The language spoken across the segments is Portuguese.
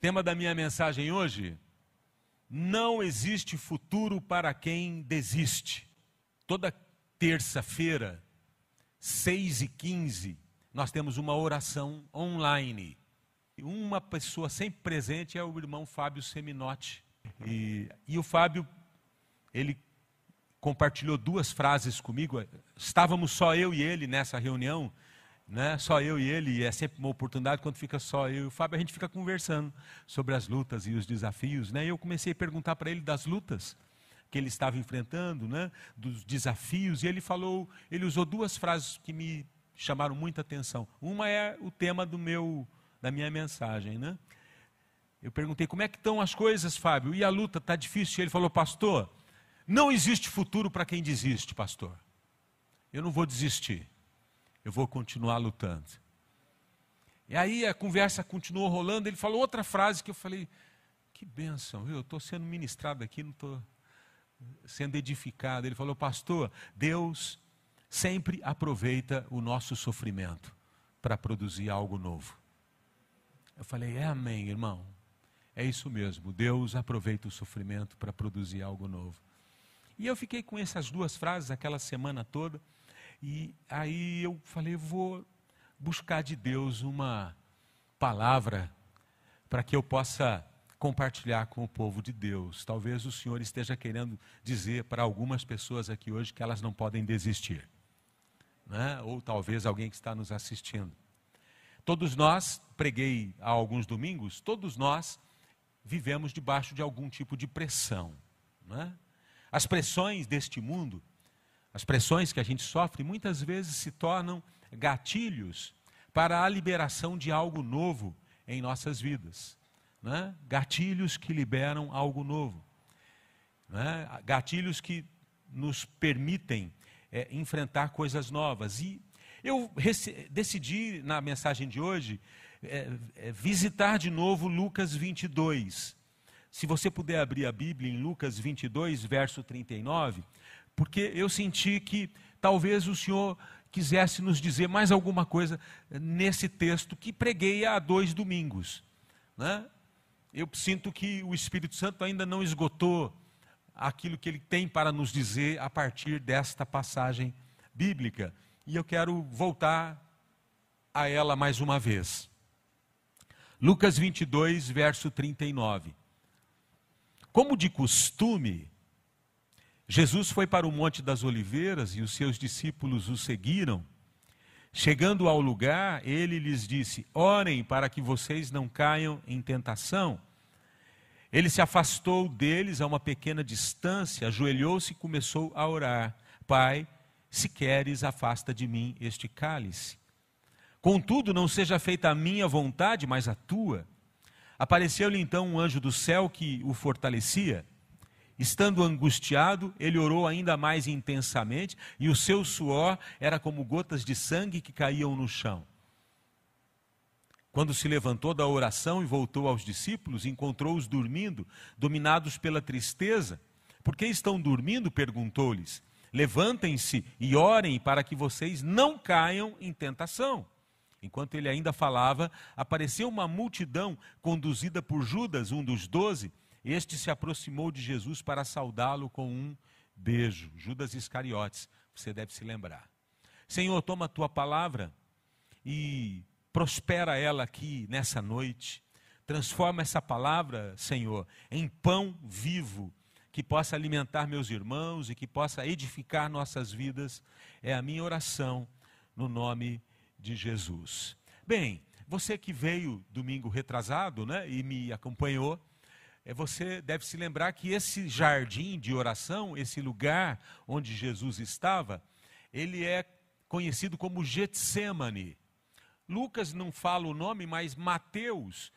Tema da minha mensagem hoje: não existe futuro para quem desiste. Toda terça-feira, 6 e 15, nós temos uma oração online. Uma pessoa sempre presente é o irmão Fábio Seminotti. E, e o Fábio, ele compartilhou duas frases comigo. Estávamos só eu e ele nessa reunião, né? Só eu e ele, e é sempre uma oportunidade quando fica só eu e o Fábio, a gente fica conversando sobre as lutas e os desafios, né? E eu comecei a perguntar para ele das lutas que ele estava enfrentando, né? Dos desafios, e ele falou, ele usou duas frases que me chamaram muita atenção. Uma é o tema do meu da minha mensagem, né? Eu perguntei como é que estão as coisas, Fábio? E a luta está difícil? Ele falou, pastor, não existe futuro para quem desiste, pastor. Eu não vou desistir. Eu vou continuar lutando. E aí a conversa continuou rolando. Ele falou outra frase que eu falei: Que bênção, viu? Eu estou sendo ministrado aqui, não estou sendo edificado. Ele falou: Pastor, Deus sempre aproveita o nosso sofrimento para produzir algo novo. Eu falei: É amém, irmão. É isso mesmo. Deus aproveita o sofrimento para produzir algo novo. E eu fiquei com essas duas frases aquela semana toda. E aí eu falei, vou buscar de Deus uma palavra para que eu possa compartilhar com o povo de Deus. Talvez o Senhor esteja querendo dizer para algumas pessoas aqui hoje que elas não podem desistir. Né? Ou talvez alguém que está nos assistindo. Todos nós, preguei há alguns domingos, todos nós vivemos debaixo de algum tipo de pressão. Né? As pressões deste mundo as pressões que a gente sofre muitas vezes se tornam gatilhos para a liberação de algo novo em nossas vidas. Né? Gatilhos que liberam algo novo. Né? Gatilhos que nos permitem é, enfrentar coisas novas. E eu decidi, na mensagem de hoje, é, é, visitar de novo Lucas 22. Se você puder abrir a Bíblia em Lucas 22, verso 39, porque eu senti que talvez o Senhor quisesse nos dizer mais alguma coisa nesse texto que preguei há dois domingos. Né? Eu sinto que o Espírito Santo ainda não esgotou aquilo que ele tem para nos dizer a partir desta passagem bíblica. E eu quero voltar a ela mais uma vez. Lucas 22, verso 39. Como de costume, Jesus foi para o Monte das Oliveiras e os seus discípulos o seguiram. Chegando ao lugar, ele lhes disse: Orem para que vocês não caiam em tentação. Ele se afastou deles a uma pequena distância, ajoelhou-se e começou a orar: Pai, se queres, afasta de mim este cálice. Contudo, não seja feita a minha vontade, mas a tua. Apareceu-lhe então um anjo do céu que o fortalecia. Estando angustiado, ele orou ainda mais intensamente, e o seu suor era como gotas de sangue que caíam no chão. Quando se levantou da oração e voltou aos discípulos, encontrou-os dormindo, dominados pela tristeza. Por que estão dormindo? perguntou-lhes. Levantem-se e orem para que vocês não caiam em tentação. Enquanto ele ainda falava, apareceu uma multidão conduzida por Judas, um dos doze, este se aproximou de Jesus para saudá-lo com um beijo. Judas Iscariotes, você deve se lembrar. Senhor, toma a tua palavra e prospera ela aqui nessa noite. Transforma essa palavra, Senhor, em pão vivo que possa alimentar meus irmãos e que possa edificar nossas vidas. É a minha oração no nome de Jesus. Bem, você que veio domingo retrasado, né, e me acompanhou, você deve se lembrar que esse jardim de oração, esse lugar onde Jesus estava, ele é conhecido como Getsemane. Lucas não fala o nome, mas Mateus,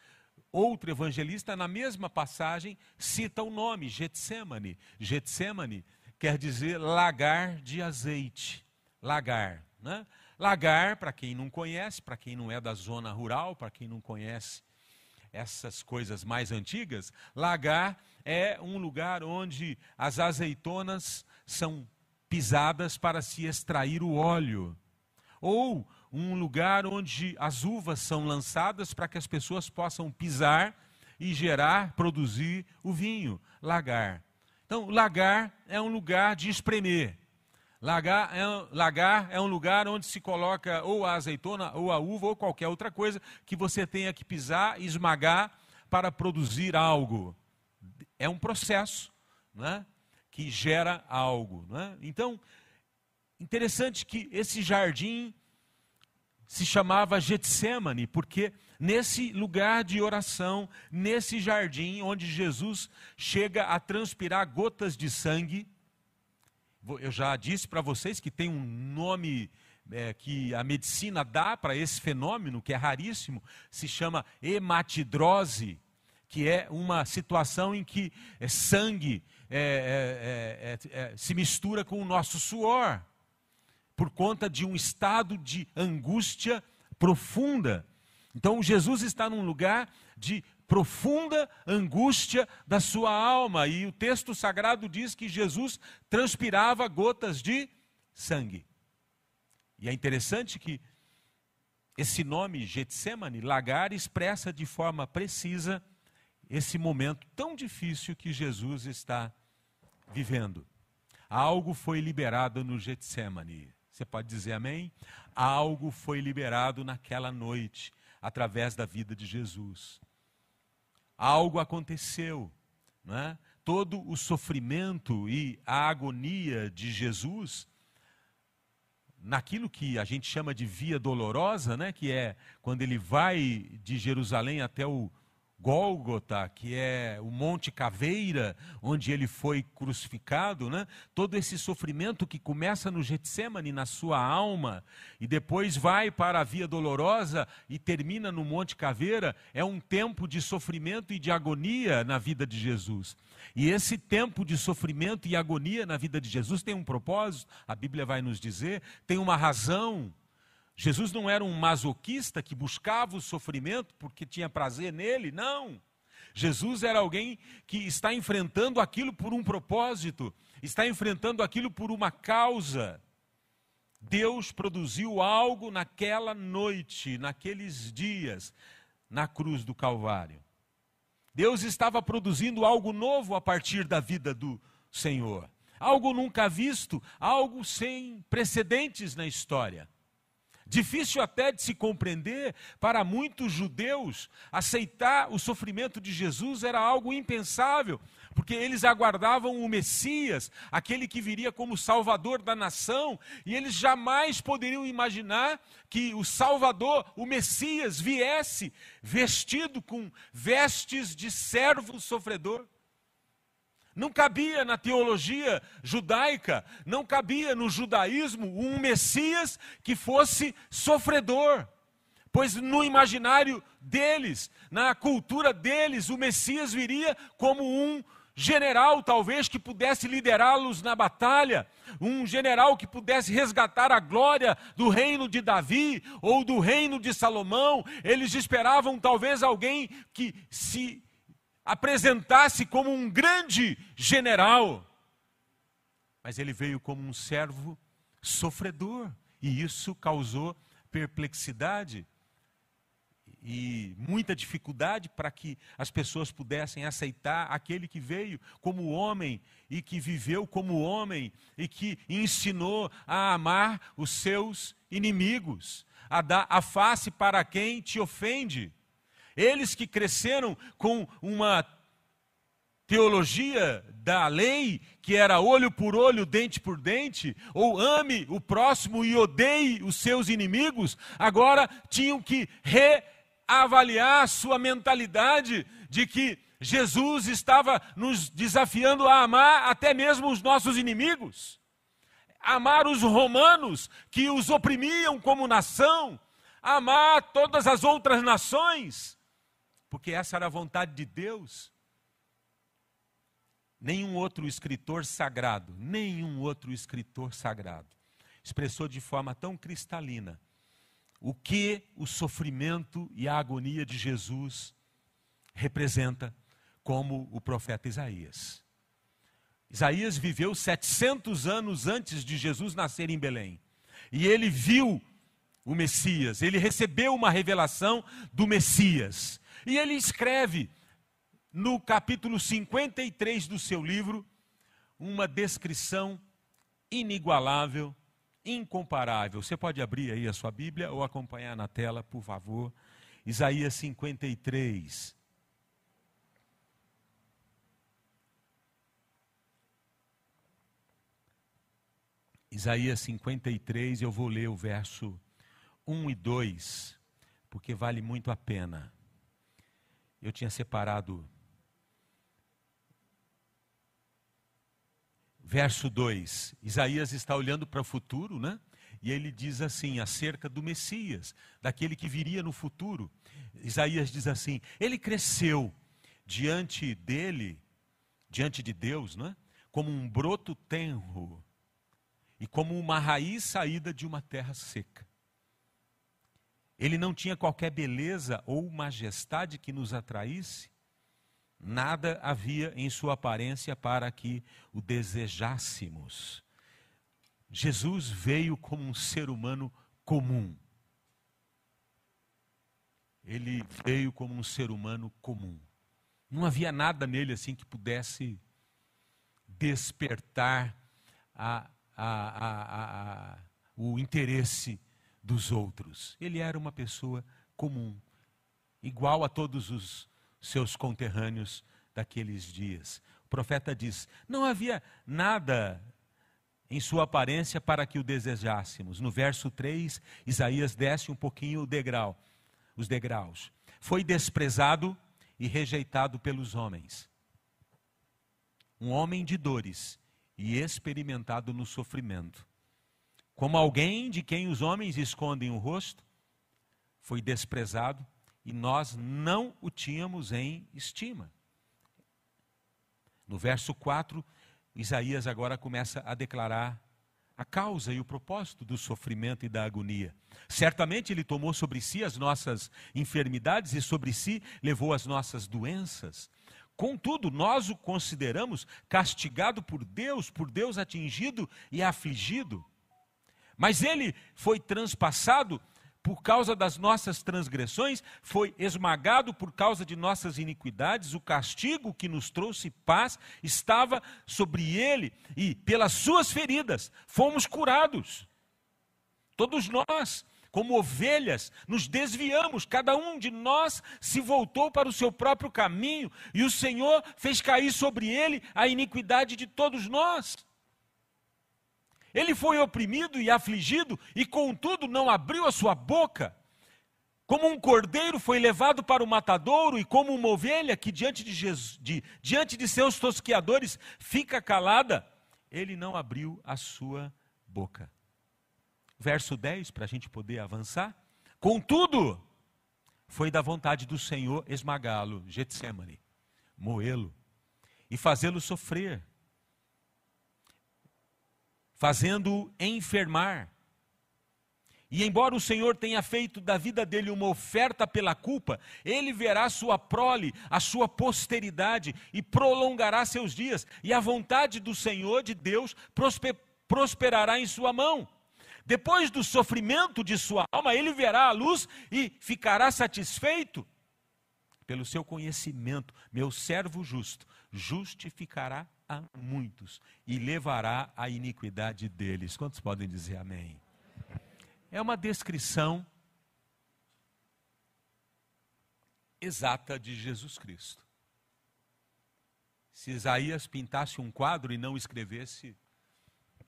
outro evangelista, na mesma passagem, cita o nome, Getsemane. Getsemane quer dizer lagar de azeite. Lagar. Né? Lagar, para quem não conhece, para quem não é da zona rural, para quem não conhece essas coisas mais antigas, lagar é um lugar onde as azeitonas são pisadas para se extrair o óleo. Ou um lugar onde as uvas são lançadas para que as pessoas possam pisar e gerar, produzir o vinho, lagar. Então, lagar é um lugar de espremer. Lagar é, lagar é um lugar onde se coloca ou a azeitona, ou a uva, ou qualquer outra coisa que você tenha que pisar e esmagar para produzir algo. É um processo né, que gera algo. Né? Então, interessante que esse jardim se chamava Getsemane, porque nesse lugar de oração, nesse jardim onde Jesus chega a transpirar gotas de sangue, eu já disse para vocês que tem um nome é, que a medicina dá para esse fenômeno, que é raríssimo, se chama hematidrose, que é uma situação em que é, sangue é, é, é, é se mistura com o nosso suor, por conta de um estado de angústia profunda. Então Jesus está num lugar de profunda angústia da sua alma. E o texto sagrado diz que Jesus transpirava gotas de sangue. E é interessante que esse nome, Getsemane, lagar, expressa de forma precisa esse momento tão difícil que Jesus está vivendo. Algo foi liberado no Getsemane. Você pode dizer amém? Algo foi liberado naquela noite, através da vida de Jesus algo aconteceu. Né? Todo o sofrimento e a agonia de Jesus, naquilo que a gente chama de via dolorosa, né? que é quando ele vai de Jerusalém até o Gólgota, que é o Monte Caveira, onde ele foi crucificado, né? todo esse sofrimento que começa no Getsemane, na sua alma, e depois vai para a Via Dolorosa e termina no Monte Caveira, é um tempo de sofrimento e de agonia na vida de Jesus. E esse tempo de sofrimento e agonia na vida de Jesus tem um propósito, a Bíblia vai nos dizer, tem uma razão. Jesus não era um masoquista que buscava o sofrimento porque tinha prazer nele, não. Jesus era alguém que está enfrentando aquilo por um propósito, está enfrentando aquilo por uma causa. Deus produziu algo naquela noite, naqueles dias, na cruz do Calvário. Deus estava produzindo algo novo a partir da vida do Senhor. Algo nunca visto, algo sem precedentes na história. Difícil até de se compreender para muitos judeus, aceitar o sofrimento de Jesus era algo impensável, porque eles aguardavam o Messias, aquele que viria como Salvador da nação, e eles jamais poderiam imaginar que o Salvador, o Messias, viesse vestido com vestes de servo sofredor. Não cabia na teologia judaica, não cabia no judaísmo um Messias que fosse sofredor. Pois no imaginário deles, na cultura deles, o Messias viria como um general, talvez, que pudesse liderá-los na batalha, um general que pudesse resgatar a glória do reino de Davi ou do reino de Salomão. Eles esperavam, talvez, alguém que se apresentasse como um grande general, mas ele veio como um servo sofredor, e isso causou perplexidade e muita dificuldade para que as pessoas pudessem aceitar aquele que veio como homem e que viveu como homem e que ensinou a amar os seus inimigos, a dar a face para quem te ofende. Eles que cresceram com uma teologia da lei, que era olho por olho, dente por dente, ou ame o próximo e odeie os seus inimigos, agora tinham que reavaliar sua mentalidade de que Jesus estava nos desafiando a amar até mesmo os nossos inimigos, amar os romanos que os oprimiam como nação, amar todas as outras nações porque essa era a vontade de Deus. Nenhum outro escritor sagrado, nenhum outro escritor sagrado expressou de forma tão cristalina o que o sofrimento e a agonia de Jesus representa, como o profeta Isaías. Isaías viveu 700 anos antes de Jesus nascer em Belém. E ele viu o Messias, ele recebeu uma revelação do Messias. E ele escreve no capítulo 53 do seu livro, uma descrição inigualável, incomparável. Você pode abrir aí a sua Bíblia ou acompanhar na tela, por favor. Isaías 53. Isaías 53, eu vou ler o verso 1 e 2, porque vale muito a pena. Eu tinha separado verso 2. Isaías está olhando para o futuro, né? E ele diz assim, acerca do Messias, daquele que viria no futuro. Isaías diz assim: Ele cresceu diante dele, diante de Deus, não é? Como um broto tenro e como uma raiz saída de uma terra seca. Ele não tinha qualquer beleza ou majestade que nos atraísse, nada havia em sua aparência para que o desejássemos. Jesus veio como um ser humano comum. Ele veio como um ser humano comum. Não havia nada nele assim que pudesse despertar a, a, a, o interesse dos outros. Ele era uma pessoa comum, igual a todos os seus conterrâneos daqueles dias. O profeta diz: não havia nada em sua aparência para que o desejássemos. No verso 3, Isaías desce um pouquinho o degrau, os degraus. Foi desprezado e rejeitado pelos homens. Um homem de dores e experimentado no sofrimento. Como alguém de quem os homens escondem o rosto, foi desprezado e nós não o tínhamos em estima. No verso 4, Isaías agora começa a declarar a causa e o propósito do sofrimento e da agonia. Certamente ele tomou sobre si as nossas enfermidades e sobre si levou as nossas doenças. Contudo, nós o consideramos castigado por Deus, por Deus atingido e afligido. Mas ele foi transpassado por causa das nossas transgressões, foi esmagado por causa de nossas iniquidades, o castigo que nos trouxe paz estava sobre ele, e pelas suas feridas fomos curados. Todos nós, como ovelhas, nos desviamos, cada um de nós se voltou para o seu próprio caminho, e o Senhor fez cair sobre ele a iniquidade de todos nós. Ele foi oprimido e afligido, e contudo não abriu a sua boca. Como um cordeiro foi levado para o matadouro, e como uma ovelha que diante de, Jesus, de, diante de seus tosqueadores fica calada, ele não abriu a sua boca. Verso 10, para a gente poder avançar. Contudo, foi da vontade do Senhor esmagá-lo, Getsemane, moê-lo e fazê-lo sofrer fazendo-o enfermar. E embora o Senhor tenha feito da vida dele uma oferta pela culpa, ele verá sua prole, a sua posteridade e prolongará seus dias, e a vontade do Senhor de Deus prosperará em sua mão. Depois do sofrimento de sua alma, ele verá a luz e ficará satisfeito. Pelo seu conhecimento, meu servo justo justificará a muitos e levará a iniquidade deles. Quantos podem dizer amém? É uma descrição exata de Jesus Cristo. Se Isaías pintasse um quadro e não escrevesse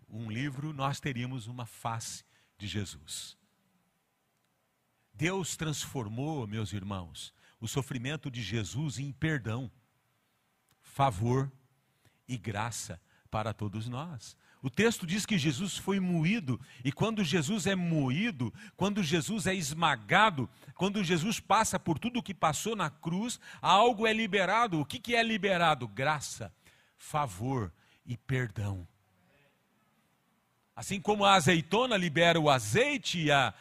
um livro, nós teríamos uma face de Jesus. Deus transformou, meus irmãos, o sofrimento de Jesus em perdão, favor e graça para todos nós. O texto diz que Jesus foi moído, e quando Jesus é moído, quando Jesus é esmagado, quando Jesus passa por tudo o que passou na cruz, algo é liberado. O que, que é liberado? Graça, favor e perdão. Assim como a azeitona libera o azeite e a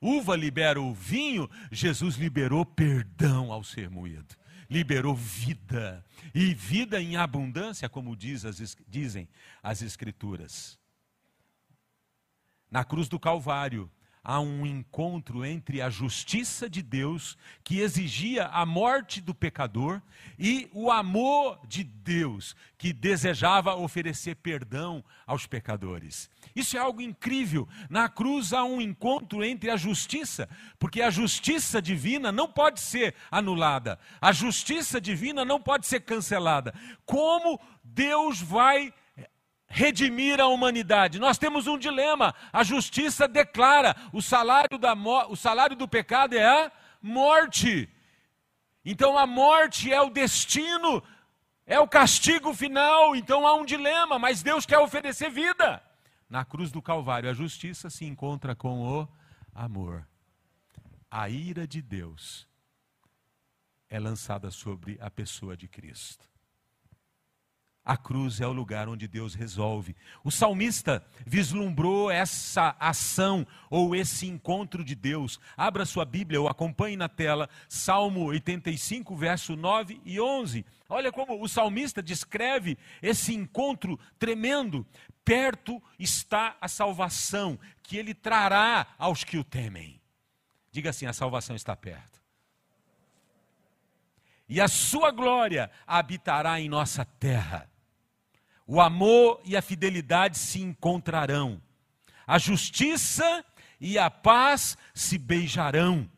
uva libera o vinho, Jesus liberou perdão ao ser moído liberou vida, e vida em abundância, como diz as, dizem as Escrituras. Na cruz do Calvário, a um encontro entre a justiça de Deus, que exigia a morte do pecador, e o amor de Deus, que desejava oferecer perdão aos pecadores. Isso é algo incrível. Na cruz há um encontro entre a justiça, porque a justiça divina não pode ser anulada, a justiça divina não pode ser cancelada. Como Deus vai redimir a humanidade. Nós temos um dilema. A justiça declara: o salário, da o salário do pecado é a morte. Então a morte é o destino, é o castigo final. Então há um dilema, mas Deus quer oferecer vida. Na cruz do Calvário, a justiça se encontra com o amor. A ira de Deus é lançada sobre a pessoa de Cristo. A cruz é o lugar onde Deus resolve. O salmista vislumbrou essa ação ou esse encontro de Deus. Abra sua Bíblia ou acompanhe na tela Salmo 85, verso 9 e 11. Olha como o salmista descreve esse encontro tremendo. Perto está a salvação que ele trará aos que o temem. Diga assim: a salvação está perto. E a sua glória habitará em nossa terra. O amor e a fidelidade se encontrarão. A justiça e a paz se beijarão.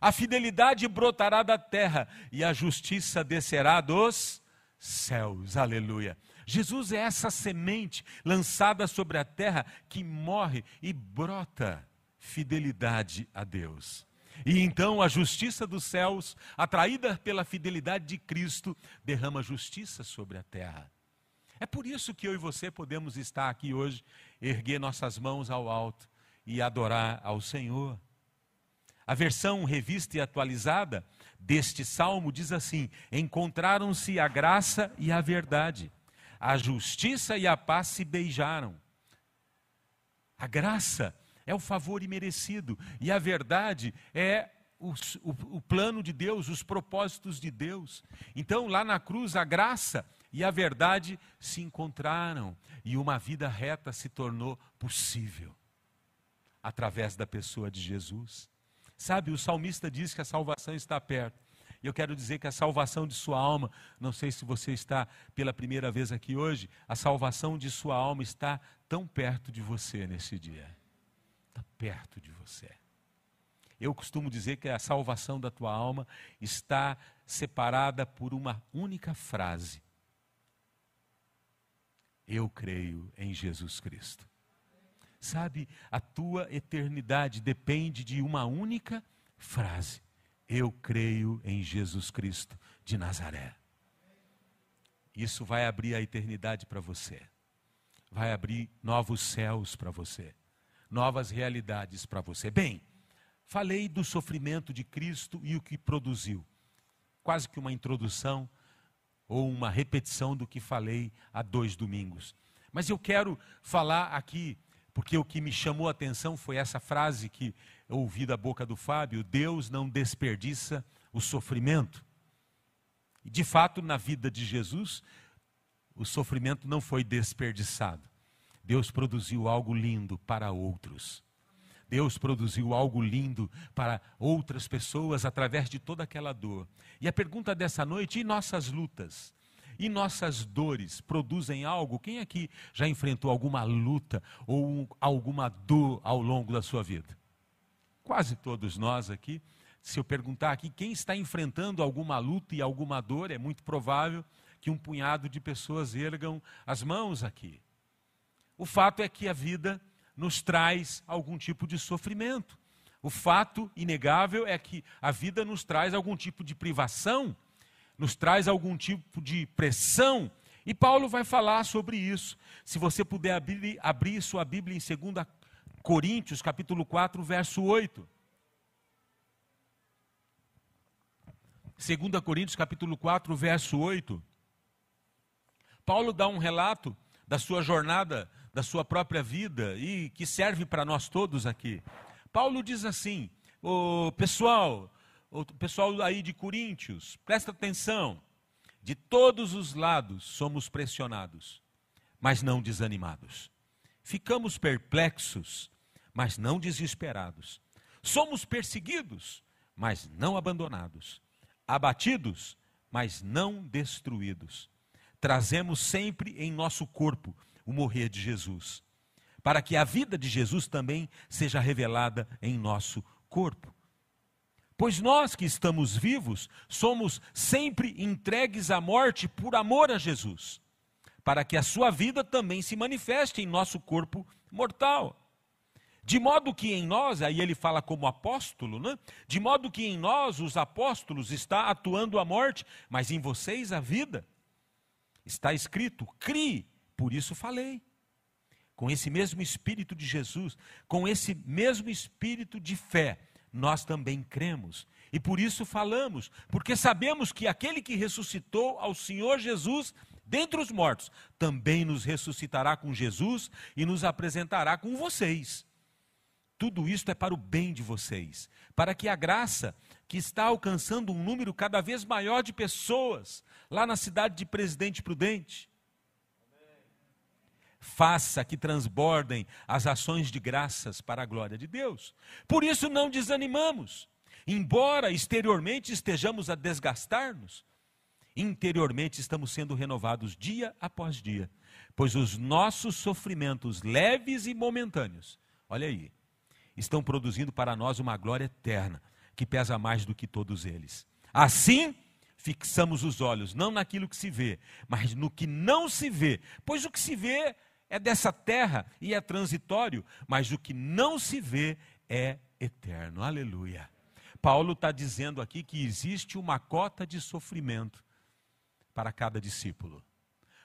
A fidelidade brotará da terra e a justiça descerá dos céus. Aleluia. Jesus é essa semente lançada sobre a terra que morre e brota fidelidade a Deus. E então a justiça dos céus, atraída pela fidelidade de Cristo, derrama justiça sobre a terra. É por isso que eu e você podemos estar aqui hoje, erguer nossas mãos ao alto e adorar ao Senhor. A versão revista e atualizada deste salmo diz assim: Encontraram-se a graça e a verdade, a justiça e a paz se beijaram. A graça é o favor imerecido, e a verdade é o, o, o plano de Deus, os propósitos de Deus. Então, lá na cruz, a graça e a verdade se encontraram e uma vida reta se tornou possível através da pessoa de Jesus. Sabe, o salmista diz que a salvação está perto. E eu quero dizer que a salvação de sua alma, não sei se você está pela primeira vez aqui hoje, a salvação de sua alma está tão perto de você nesse dia. Está perto de você. Eu costumo dizer que a salvação da tua alma está separada por uma única frase: eu creio em Jesus Cristo. Sabe, a tua eternidade depende de uma única frase: Eu creio em Jesus Cristo de Nazaré. Isso vai abrir a eternidade para você, vai abrir novos céus para você, novas realidades para você. Bem, falei do sofrimento de Cristo e o que produziu, quase que uma introdução ou uma repetição do que falei há dois domingos. Mas eu quero falar aqui, porque o que me chamou a atenção foi essa frase que eu ouvi da boca do Fábio: Deus não desperdiça o sofrimento. E de fato, na vida de Jesus, o sofrimento não foi desperdiçado. Deus produziu algo lindo para outros. Deus produziu algo lindo para outras pessoas através de toda aquela dor. E a pergunta dessa noite: e nossas lutas? E nossas dores produzem algo? Quem aqui já enfrentou alguma luta ou alguma dor ao longo da sua vida? Quase todos nós aqui. Se eu perguntar aqui quem está enfrentando alguma luta e alguma dor, é muito provável que um punhado de pessoas ergam as mãos aqui. O fato é que a vida nos traz algum tipo de sofrimento. O fato inegável é que a vida nos traz algum tipo de privação, nos traz algum tipo de pressão. E Paulo vai falar sobre isso. Se você puder abrir, abrir sua Bíblia em 2 Coríntios, capítulo 4, verso 8. 2 Coríntios, capítulo 4, verso 8. Paulo dá um relato da sua jornada da sua própria vida e que serve para nós todos aqui. Paulo diz assim: o pessoal, o pessoal aí de Coríntios, presta atenção. De todos os lados somos pressionados, mas não desanimados. Ficamos perplexos, mas não desesperados. Somos perseguidos, mas não abandonados. Abatidos, mas não destruídos. Trazemos sempre em nosso corpo o morrer de Jesus, para que a vida de Jesus também seja revelada em nosso corpo. Pois nós que estamos vivos somos sempre entregues à morte por amor a Jesus, para que a sua vida também se manifeste em nosso corpo mortal. De modo que em nós, aí ele fala como apóstolo, né? De modo que em nós, os apóstolos, está atuando a morte, mas em vocês a vida. Está escrito: crie, por isso falei. Com esse mesmo espírito de Jesus, com esse mesmo espírito de fé, nós também cremos. E por isso falamos, porque sabemos que aquele que ressuscitou ao Senhor Jesus dentre os mortos, também nos ressuscitará com Jesus e nos apresentará com vocês. Tudo isto é para o bem de vocês, para que a graça que está alcançando um número cada vez maior de pessoas lá na cidade de Presidente Prudente, faça que transbordem as ações de graças para a glória de Deus. Por isso não desanimamos, embora exteriormente estejamos a desgastar-nos, interiormente estamos sendo renovados dia após dia, pois os nossos sofrimentos leves e momentâneos, olha aí, estão produzindo para nós uma glória eterna, que pesa mais do que todos eles. Assim, fixamos os olhos não naquilo que se vê, mas no que não se vê, pois o que se vê é dessa terra e é transitório, mas o que não se vê é eterno. Aleluia. Paulo está dizendo aqui que existe uma cota de sofrimento para cada discípulo.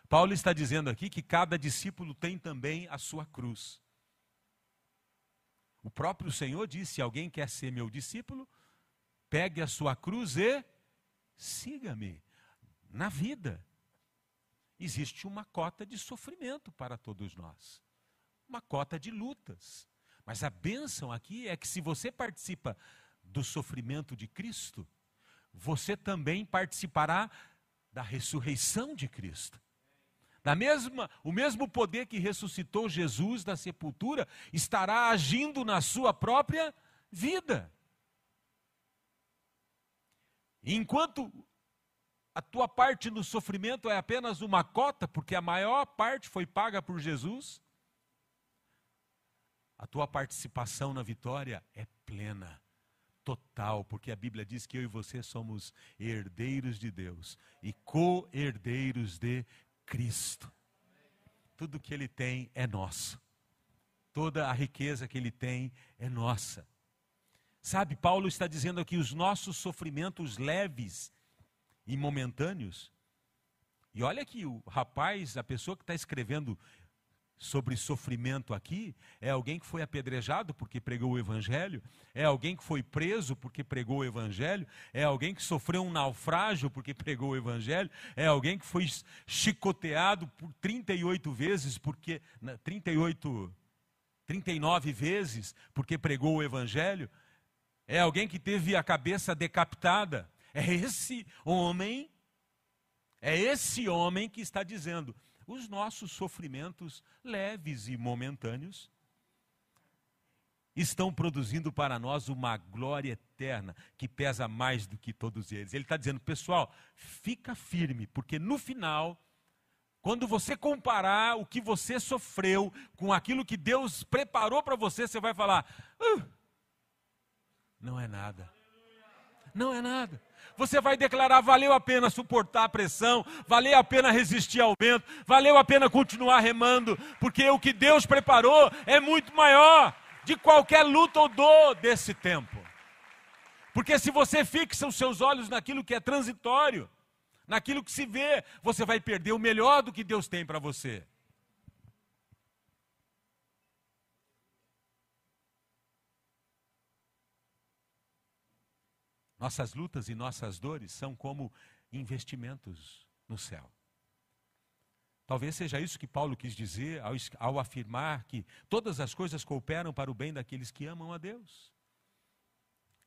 Paulo está dizendo aqui que cada discípulo tem também a sua cruz. O próprio Senhor disse: se alguém quer ser meu discípulo, pegue a sua cruz e siga-me. Na vida, existe uma cota de sofrimento para todos nós, uma cota de lutas. Mas a bênção aqui é que se você participa do sofrimento de Cristo, você também participará da ressurreição de Cristo. Da mesma, o mesmo poder que ressuscitou Jesus da sepultura estará agindo na sua própria vida. Enquanto a tua parte no sofrimento é apenas uma cota, porque a maior parte foi paga por Jesus, a tua participação na vitória é plena, total, porque a Bíblia diz que eu e você somos herdeiros de Deus e co-herdeiros de Cristo. Tudo que ele tem é nosso. Toda a riqueza que ele tem é nossa. Sabe, Paulo está dizendo aqui os nossos sofrimentos leves e momentâneos. E olha que o rapaz, a pessoa que está escrevendo sobre sofrimento aqui é alguém que foi apedrejado porque pregou o evangelho, é alguém que foi preso porque pregou o evangelho, é alguém que sofreu um naufrágio porque pregou o evangelho, é alguém que foi chicoteado por 38 vezes porque 38 39 vezes porque pregou o evangelho, é alguém que teve a cabeça decapitada. É esse homem é esse homem que está dizendo: os nossos sofrimentos leves e momentâneos estão produzindo para nós uma glória eterna que pesa mais do que todos eles. Ele está dizendo, pessoal, fica firme, porque no final, quando você comparar o que você sofreu com aquilo que Deus preparou para você, você vai falar: uh, não é nada. Não é nada você vai declarar: valeu a pena suportar a pressão, valeu a pena resistir ao vento, valeu a pena continuar remando, porque o que Deus preparou é muito maior de qualquer luta ou dor desse tempo. Porque se você fixa os seus olhos naquilo que é transitório, naquilo que se vê, você vai perder o melhor do que Deus tem para você. Nossas lutas e nossas dores são como investimentos no céu. Talvez seja isso que Paulo quis dizer ao, ao, afirmar que todas as coisas cooperam para o bem daqueles que amam a Deus.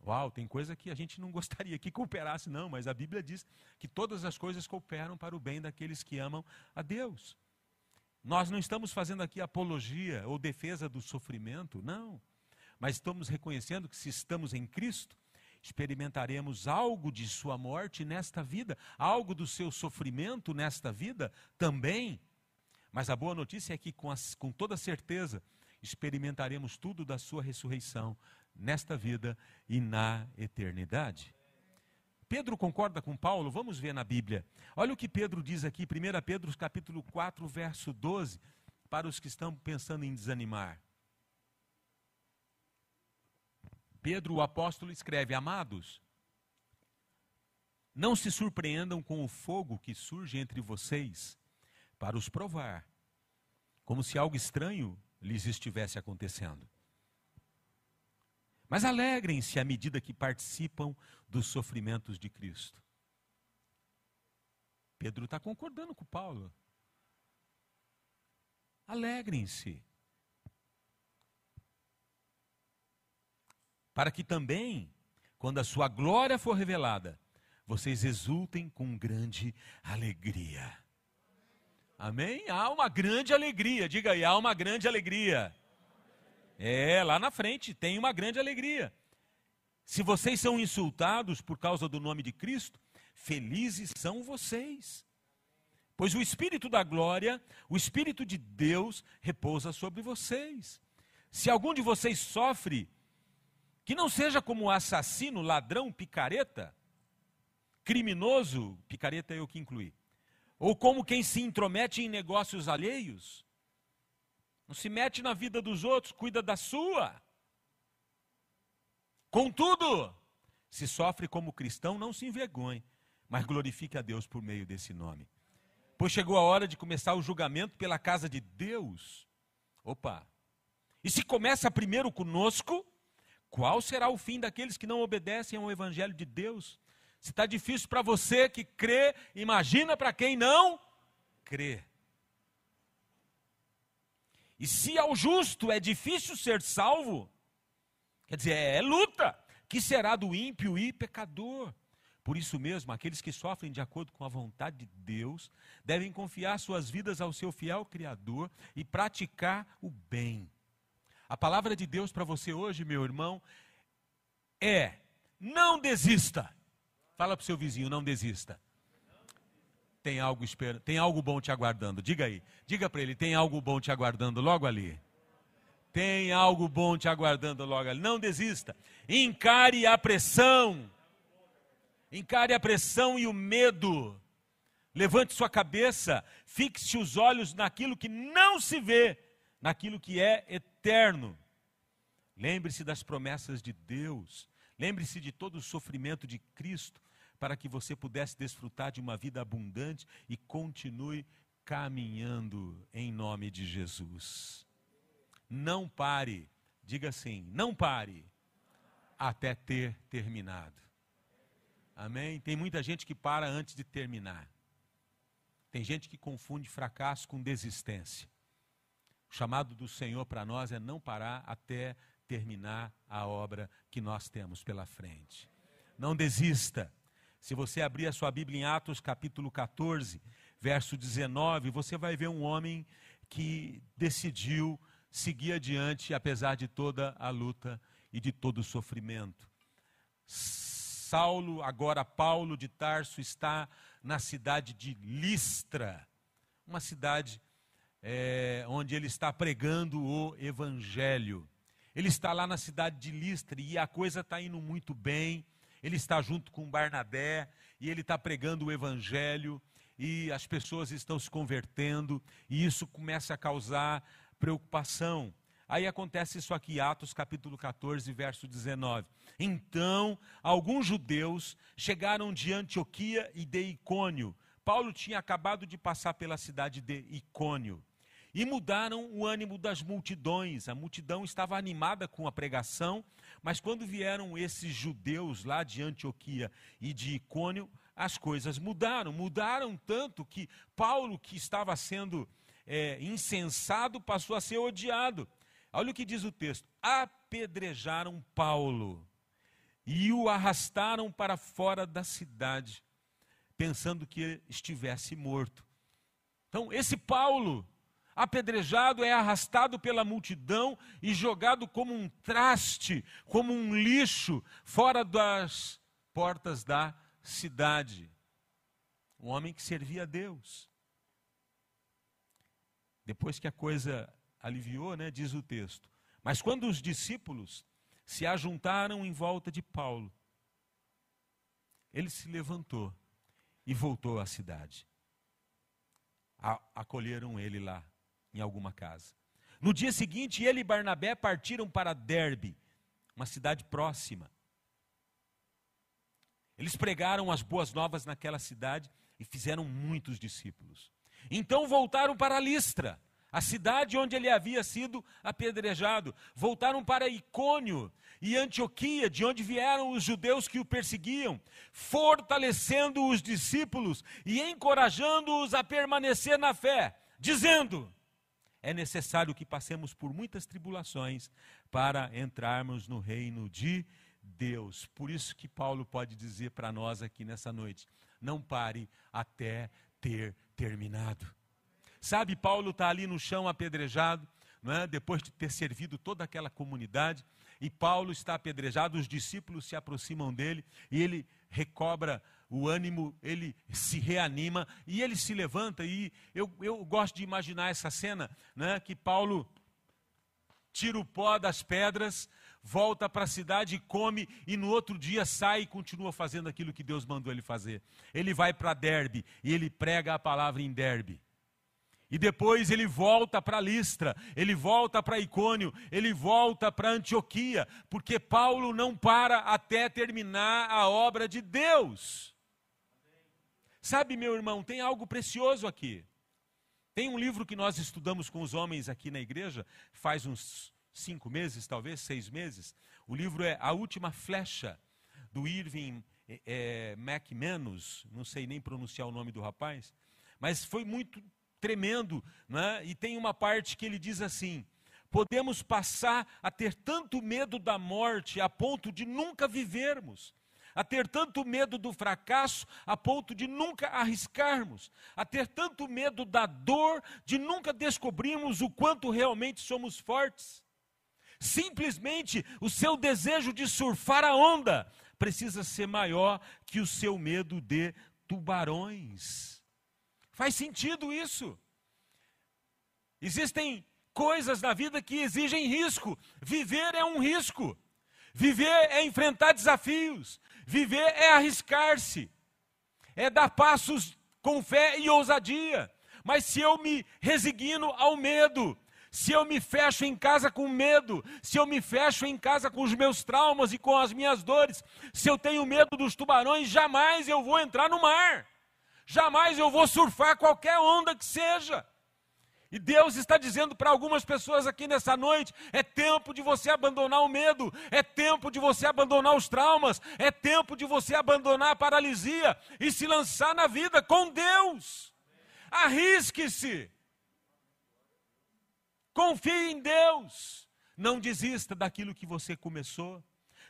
Uau, tem coisa que a gente não gostaria que cooperasse, não, mas a Bíblia diz que todas as coisas cooperam para o bem daqueles que amam a Deus. Nós não estamos fazendo aqui apologia ou defesa do sofrimento, não. mas estamos reconhecendo que se estamos em Cristo, experimentaremos algo de sua morte nesta vida, algo do seu sofrimento nesta vida também. Mas a boa notícia é que, com, as, com toda certeza, experimentaremos tudo da sua ressurreição nesta vida e na eternidade. Pedro concorda com Paulo? Vamos ver na Bíblia. Olha o que Pedro diz aqui, 1 Pedro capítulo 4, verso 12, para os que estão pensando em desanimar. Pedro, o apóstolo, escreve: Amados, não se surpreendam com o fogo que surge entre vocês para os provar, como se algo estranho lhes estivesse acontecendo. Mas alegrem-se à medida que participam dos sofrimentos de Cristo. Pedro está concordando com Paulo. Alegrem-se. Para que também, quando a sua glória for revelada, vocês exultem com grande alegria. Amém? Há uma grande alegria, diga aí, há uma grande alegria. É, lá na frente tem uma grande alegria. Se vocês são insultados por causa do nome de Cristo, felizes são vocês. Pois o Espírito da glória, o Espírito de Deus, repousa sobre vocês. Se algum de vocês sofre, que não seja como assassino, ladrão, picareta, criminoso, picareta é eu que incluí, ou como quem se intromete em negócios alheios. Não se mete na vida dos outros, cuida da sua. Contudo, se sofre como cristão, não se envergonhe, mas glorifique a Deus por meio desse nome. Pois chegou a hora de começar o julgamento pela casa de Deus. Opa! E se começa primeiro conosco, qual será o fim daqueles que não obedecem ao Evangelho de Deus? Se está difícil para você que crê, imagina para quem não crê. E se ao justo é difícil ser salvo, quer dizer, é, é luta, que será do ímpio e pecador? Por isso mesmo, aqueles que sofrem de acordo com a vontade de Deus devem confiar suas vidas ao seu fiel Criador e praticar o bem. A palavra de Deus para você hoje, meu irmão, é: não desista. Fala para o seu vizinho, não desista. Tem algo, espera, tem algo bom te aguardando. Diga aí. Diga para ele, tem algo bom te aguardando logo ali. Tem algo bom te aguardando logo ali. Não desista. Encare a pressão. Encare a pressão e o medo. Levante sua cabeça, fixe os olhos naquilo que não se vê, naquilo que é eterno. Lembre-se das promessas de Deus. Lembre-se de todo o sofrimento de Cristo para que você pudesse desfrutar de uma vida abundante e continue caminhando em nome de Jesus. Não pare, diga assim, não pare até ter terminado. Amém? Tem muita gente que para antes de terminar. Tem gente que confunde fracasso com desistência. O chamado do Senhor para nós é não parar até terminar a obra que nós temos pela frente. Não desista. Se você abrir a sua Bíblia em Atos capítulo 14, verso 19, você vai ver um homem que decidiu seguir adiante apesar de toda a luta e de todo o sofrimento. Saulo, agora Paulo de Tarso, está na cidade de Listra, uma cidade é, onde ele está pregando o evangelho. Ele está lá na cidade de Listra e a coisa está indo muito bem ele está junto com Barnabé e ele está pregando o evangelho e as pessoas estão se convertendo e isso começa a causar preocupação. Aí acontece isso aqui, Atos capítulo 14, verso 19. Então, alguns judeus chegaram de Antioquia e de Icônio. Paulo tinha acabado de passar pela cidade de Icônio e mudaram o ânimo das multidões. A multidão estava animada com a pregação, mas quando vieram esses judeus lá de Antioquia e de Icônio, as coisas mudaram. Mudaram tanto que Paulo, que estava sendo é, insensado, passou a ser odiado. Olha o que diz o texto: apedrejaram Paulo e o arrastaram para fora da cidade, pensando que estivesse morto. Então, esse Paulo apedrejado, é arrastado pela multidão e jogado como um traste, como um lixo, fora das portas da cidade. Um homem que servia a Deus. Depois que a coisa aliviou, né, diz o texto. Mas quando os discípulos se ajuntaram em volta de Paulo, ele se levantou e voltou à cidade. A, acolheram ele lá, em alguma casa. No dia seguinte, ele e Barnabé partiram para Derbe, uma cidade próxima. Eles pregaram as boas novas naquela cidade e fizeram muitos discípulos. Então voltaram para Listra a cidade onde ele havia sido apedrejado. Voltaram para Icônio e Antioquia, de onde vieram os judeus que o perseguiam, fortalecendo os discípulos e encorajando-os a permanecer na fé, dizendo: é necessário que passemos por muitas tribulações para entrarmos no reino de Deus. Por isso que Paulo pode dizer para nós aqui nessa noite: não pare até ter terminado. Sabe, Paulo está ali no chão apedrejado, é? depois de ter servido toda aquela comunidade, e Paulo está apedrejado, os discípulos se aproximam dele, e ele recobra o ânimo, ele se reanima, e ele se levanta, e eu, eu gosto de imaginar essa cena, né, que Paulo tira o pó das pedras, volta para a cidade e come, e no outro dia sai e continua fazendo aquilo que Deus mandou ele fazer. Ele vai para Derbe e ele prega a palavra em Derbe. E depois ele volta para Listra, ele volta para Icônio, ele volta para Antioquia, porque Paulo não para até terminar a obra de Deus. Sabe, meu irmão, tem algo precioso aqui. Tem um livro que nós estudamos com os homens aqui na igreja, faz uns cinco meses, talvez seis meses. O livro é A Última Flecha, do Irving é, não sei nem pronunciar o nome do rapaz, mas foi muito tremendo, né? e tem uma parte que ele diz assim: podemos passar a ter tanto medo da morte a ponto de nunca vivermos, a ter tanto medo do fracasso a ponto de nunca arriscarmos, a ter tanto medo da dor de nunca descobrirmos o quanto realmente somos fortes. Simplesmente o seu desejo de surfar a onda precisa ser maior que o seu medo de tubarões. Faz sentido isso. Existem coisas na vida que exigem risco. Viver é um risco. Viver é enfrentar desafios. Viver é arriscar-se. É dar passos com fé e ousadia. Mas se eu me resigno ao medo, se eu me fecho em casa com medo, se eu me fecho em casa com os meus traumas e com as minhas dores, se eu tenho medo dos tubarões, jamais eu vou entrar no mar jamais eu vou surfar qualquer onda que seja. E Deus está dizendo para algumas pessoas aqui nessa noite: é tempo de você abandonar o medo, é tempo de você abandonar os traumas, é tempo de você abandonar a paralisia e se lançar na vida com Deus. Arrisque-se. Confie em Deus. Não desista daquilo que você começou.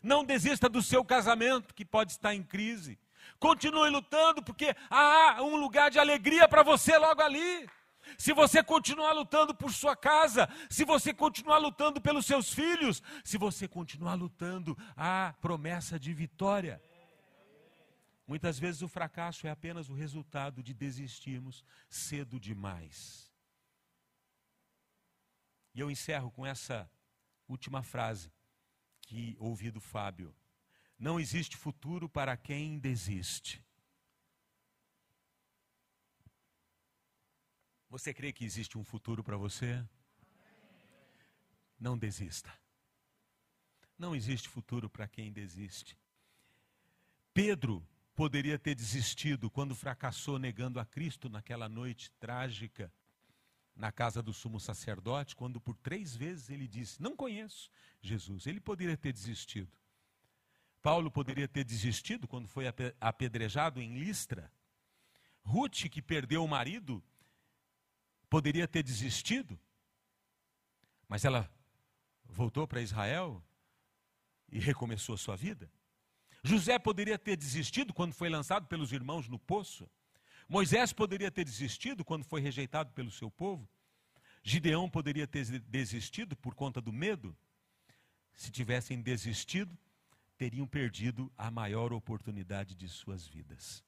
Não desista do seu casamento que pode estar em crise. Continue lutando, porque há um lugar de alegria para você logo ali. Se você continuar lutando por sua casa, se você continuar lutando pelos seus filhos, se você continuar lutando, há promessa de vitória. Muitas vezes o fracasso é apenas o resultado de desistirmos cedo demais. E eu encerro com essa última frase que ouvi do Fábio. Não existe futuro para quem desiste. Você crê que existe um futuro para você? Não desista. Não existe futuro para quem desiste. Pedro poderia ter desistido quando fracassou negando a Cristo naquela noite trágica na casa do sumo sacerdote, quando por três vezes ele disse: Não conheço Jesus. Ele poderia ter desistido. Paulo poderia ter desistido quando foi apedrejado em Listra. Ruth, que perdeu o marido, poderia ter desistido. Mas ela voltou para Israel e recomeçou a sua vida. José poderia ter desistido quando foi lançado pelos irmãos no poço. Moisés poderia ter desistido quando foi rejeitado pelo seu povo. Gideão poderia ter desistido por conta do medo? Se tivessem desistido, teriam perdido a maior oportunidade de suas vidas.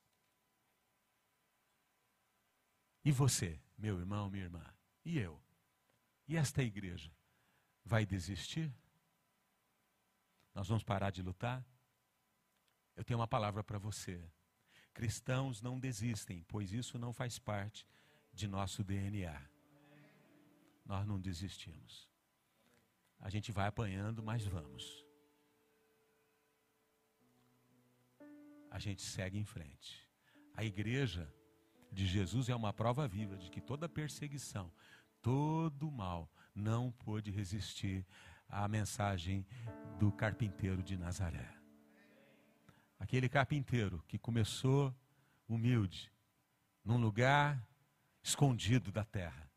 E você, meu irmão, minha irmã, e eu? E esta igreja? Vai desistir? Nós vamos parar de lutar? Eu tenho uma palavra para você. Cristãos não desistem, pois isso não faz parte de nosso DNA. Nós não desistimos. A gente vai apanhando, mas vamos. A gente segue em frente. A igreja de Jesus é uma prova viva de que toda perseguição, todo mal não pôde resistir à mensagem do carpinteiro de Nazaré. Aquele carpinteiro que começou humilde, num lugar escondido da terra,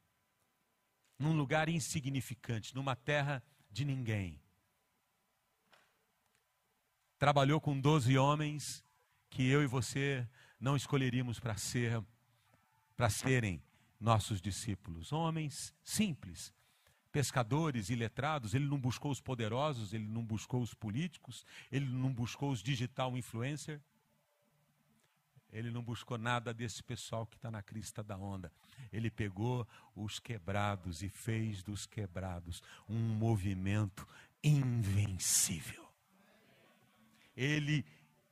num lugar insignificante, numa terra de ninguém. Trabalhou com doze homens que eu e você não escolheríamos para ser para serem nossos discípulos. Homens simples, pescadores e letrados, ele não buscou os poderosos, ele não buscou os políticos, ele não buscou os digital influencer. Ele não buscou nada desse pessoal que está na crista da onda. Ele pegou os quebrados e fez dos quebrados um movimento invencível. Ele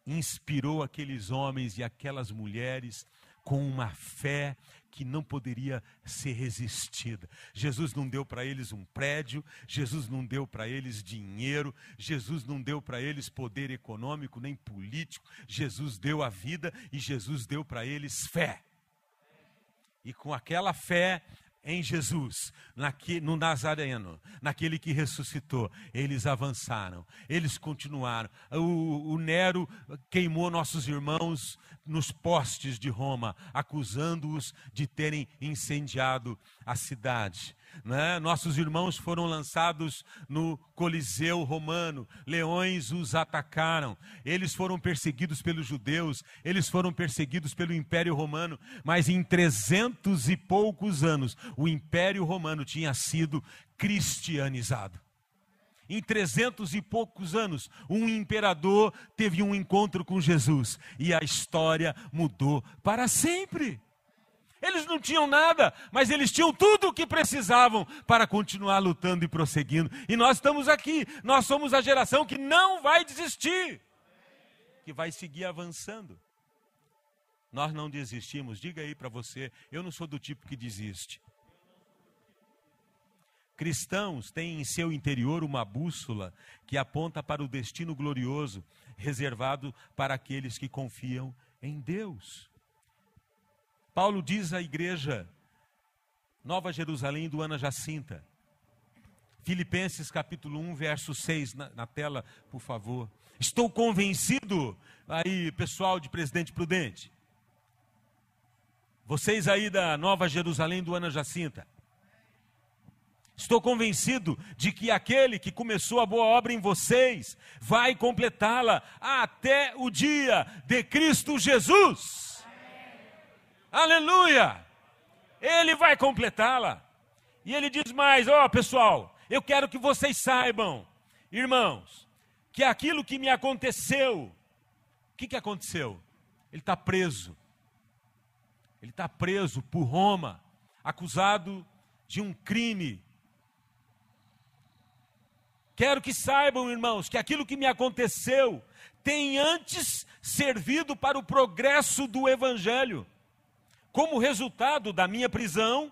inspirou aqueles homens e aquelas mulheres com uma fé que não poderia ser resistida. Jesus não deu para eles um prédio, Jesus não deu para eles dinheiro, Jesus não deu para eles poder econômico nem político, Jesus deu a vida e Jesus deu para eles fé. E com aquela fé, em Jesus, no Nazareno, naquele que ressuscitou, eles avançaram, eles continuaram. O, o, Nero queimou nossos irmãos nos postes de Roma, acusando-os de terem incendiado a cidade. Né? Nossos irmãos foram lançados no Coliseu romano, leões os atacaram, eles foram perseguidos pelos judeus, eles foram perseguidos pelo Império Romano, mas em trezentos e poucos anos o Império Romano tinha sido cristianizado. Em trezentos e poucos anos, um imperador teve um encontro com Jesus e a história mudou para sempre. Eles não tinham nada, mas eles tinham tudo o que precisavam para continuar lutando e prosseguindo. E nós estamos aqui, nós somos a geração que não vai desistir, que vai seguir avançando. Nós não desistimos. Diga aí para você, eu não sou do tipo que desiste. Cristãos têm em seu interior uma bússola que aponta para o destino glorioso reservado para aqueles que confiam em Deus. Paulo diz à igreja Nova Jerusalém do Ana Jacinta. Filipenses capítulo 1, verso 6, na, na, tela, por favor. Estou convencido, aí, pessoal de Presidente Prudente, vocês aí da Nova Jerusalém do Ana Jacinta, estou convencido de que aquele que começou a boa obra em vocês vai completá-la até o dia de Cristo Jesus. Aleluia! Ele vai completá-la. E ele diz mais: ó, oh, pessoal, eu quero que vocês saibam, irmãos, que aquilo que me aconteceu, o que, que aconteceu? Ele está preso. Ele está preso por Roma, acusado de um crime. Quero que saibam, irmãos, que aquilo que me aconteceu tem antes servido para o progresso do Evangelho como resultado da minha prisão,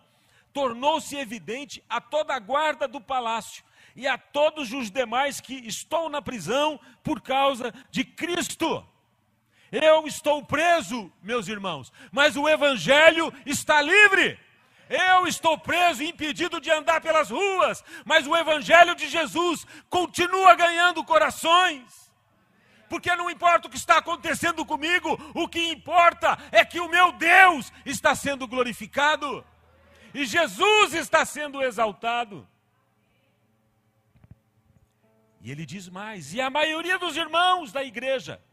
tornou-se evidente a toda a guarda do palácio e a todos os demais que estão na prisão por causa de Cristo. Eu estou preso, meus irmãos, mas o Evangelho está livre. Eu estou preso e impedido de andar pelas ruas, mas o Evangelho de Jesus continua ganhando corações porque não importa o que está acontecendo comigo, o que importa é que o meu Deus está sendo glorificado e Jesus está sendo exaltado. E ele diz mais: e a maioria dos irmãos da igreja,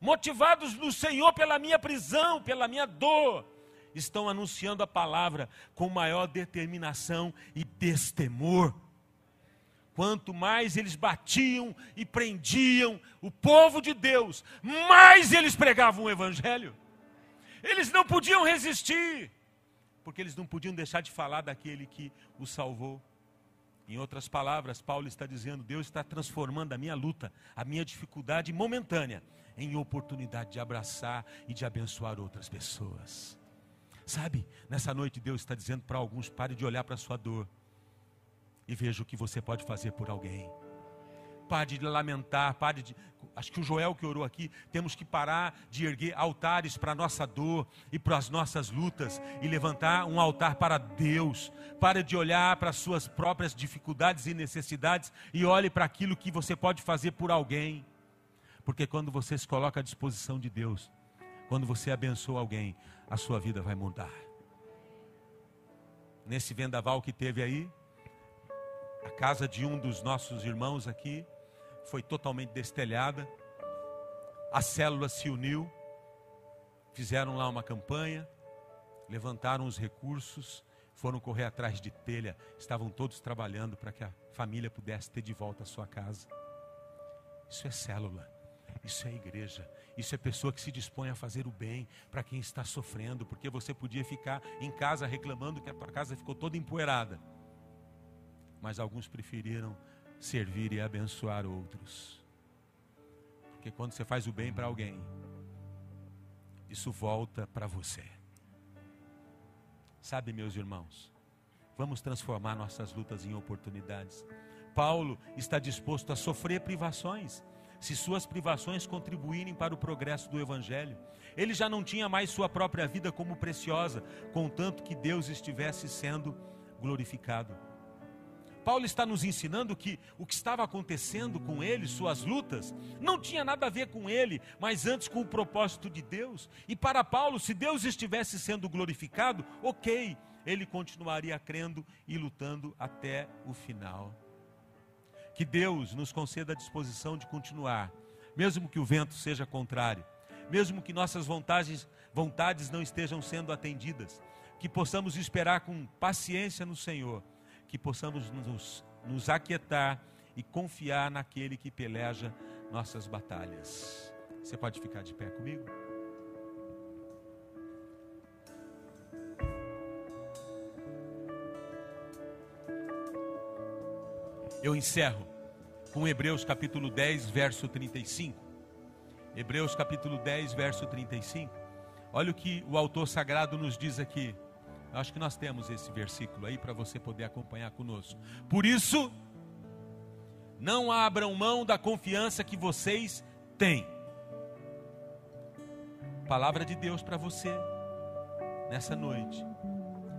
motivados no Senhor pela minha prisão, pela minha dor, estão anunciando a palavra com maior determinação e destemor. Quanto mais eles batiam e prendiam o povo de Deus, mais eles pregavam o Evangelho. Eles não podiam resistir, porque eles não podiam deixar de falar daquele que os salvou. Em outras palavras, Paulo está dizendo: Deus está transformando a minha luta, a minha dificuldade momentânea, em oportunidade de abraçar e de abençoar outras pessoas. Sabe, nessa noite Deus está dizendo para alguns: pare de olhar para a sua dor e veja o que você pode fazer por alguém. Pare de lamentar, pare de. Acho que o Joel que orou aqui, temos que parar de erguer altares para a nossa dor e para as nossas lutas e levantar um altar para Deus. Pare de olhar para as suas próprias dificuldades e necessidades e olhe para aquilo que você pode fazer por alguém. Porque quando você se coloca à disposição de Deus, quando você abençoa alguém, a sua vida vai mudar. Nesse vendaval que teve aí, a casa de um dos nossos irmãos aqui foi totalmente destelhada. A célula se uniu, fizeram lá uma campanha, levantaram os recursos, foram correr atrás de telha, estavam todos trabalhando para que a família pudesse ter de volta a sua casa. Isso é célula, isso é igreja, isso é pessoa que se dispõe a fazer o bem para quem está sofrendo, porque você podia ficar em casa reclamando que a tua casa ficou toda empoeirada mas alguns preferiram servir e abençoar outros. Porque quando você faz o bem para alguém, isso volta para você. Sabe, meus irmãos, vamos transformar nossas lutas em oportunidades. Paulo está disposto a sofrer privações, se suas privações contribuírem para o progresso do Evangelho. Ele já não tinha mais sua própria vida como preciosa, contanto que Deus estivesse sendo glorificado. Paulo está nos ensinando que o que estava acontecendo com ele, suas lutas, não tinha nada a ver com ele, mas antes com o propósito de Deus. E para Paulo, se Deus estivesse sendo glorificado, ok, ele continuaria crendo e lutando até o final. Que Deus nos conceda a disposição de continuar, mesmo que o vento seja contrário, mesmo que nossas vontades, vontades não estejam sendo atendidas, que possamos esperar com paciência no Senhor que possamos nos, nos aquietar e confiar naquele que peleja nossas batalhas. Você pode ficar de pé comigo? Eu encerro com Hebreus capítulo 10, verso 35. Hebreus capítulo 10, verso 35. Olha o que o autor sagrado nos diz aqui. Acho que nós temos esse versículo aí para você poder acompanhar conosco. Por isso, não abram mão da confiança que vocês têm. Palavra de Deus para você nessa noite.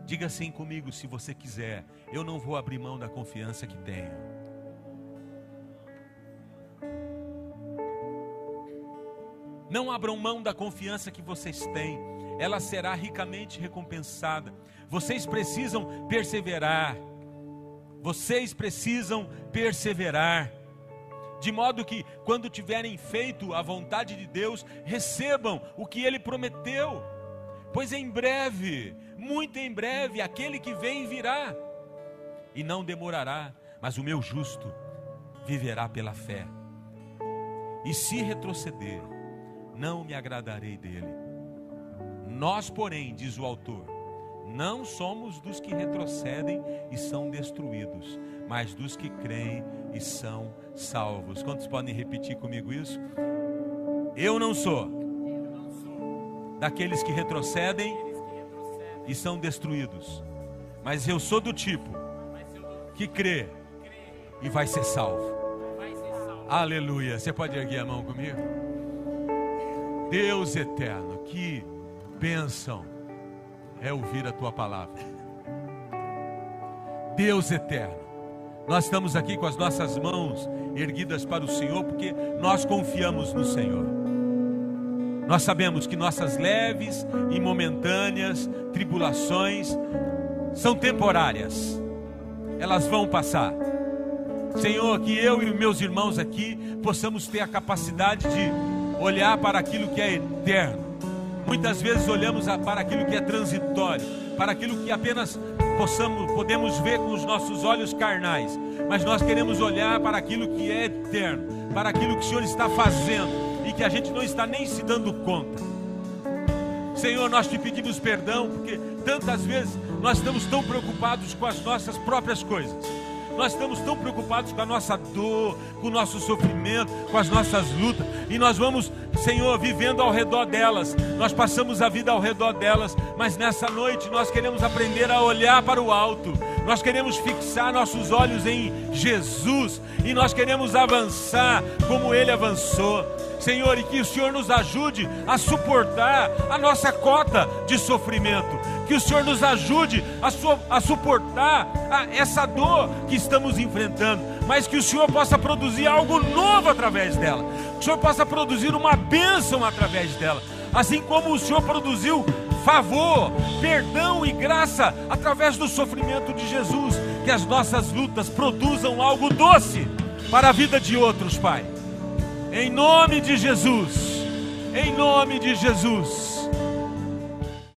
Diga assim comigo se você quiser. Eu não vou abrir mão da confiança que tenho. Não abram mão da confiança que vocês têm ela será ricamente recompensada. Vocês precisam perseverar. Vocês precisam perseverar. De modo que, quando tiverem feito a vontade de Deus, recebam o que Ele prometeu. Pois em breve, muito em breve, aquele que vem virá, e não demorará, mas o meu justo viverá pela fé. E se retroceder, não me agradarei dele. Nós, porém, diz o autor, não somos dos que retrocedem e são destruídos, mas dos que creem e são salvos. Quantos podem repetir comigo isso? Eu não sou daqueles que retrocedem e são destruídos, mas eu sou do tipo que crê e vai ser salvo. Aleluia. Você pode erguer a mão comigo? Deus eterno, que bênção é ouvir a tua palavra. Deus eterno, nós estamos aqui com as nossas mãos erguidas para o Senhor porque nós confiamos no Senhor. Nós sabemos que nossas leves e momentâneas tribulações são temporárias, elas vão passar. Senhor, que eu e meus irmãos aqui possamos ter a capacidade de olhar para aquilo que é eterno Muitas vezes olhamos para aquilo que é transitório, para aquilo que apenas possamos, podemos ver com os nossos olhos carnais, mas nós queremos olhar para aquilo que é eterno, para aquilo que o Senhor está fazendo e que a gente não está nem se dando conta. Senhor, nós te pedimos perdão porque tantas vezes nós estamos tão preocupados com as nossas próprias coisas nós estamos tão preocupados com a nossa dor, com o nosso sofrimento, com as nossas lutas, e nós vamos, Senhor, vivendo ao redor delas. Nós passamos a vida ao redor delas, mas nessa noite nós queremos aprender a olhar para o alto. Nós queremos fixar nossos olhos em Jesus e nós queremos avançar como ele avançou. Senhor, e que o Senhor nos ajude a suportar a nossa cota de sofrimento, que o Senhor nos ajude a, a suportar a essa dor que estamos enfrentando, mas que o Senhor possa produzir algo novo através dela, que o Senhor possa produzir uma bênção através dela, assim como o Senhor produziu favor, perdão e graça através do sofrimento de Jesus, que as nossas lutas produzam algo doce para a vida de outros, Pai. Em nome de Jesus. Em nome de Jesus.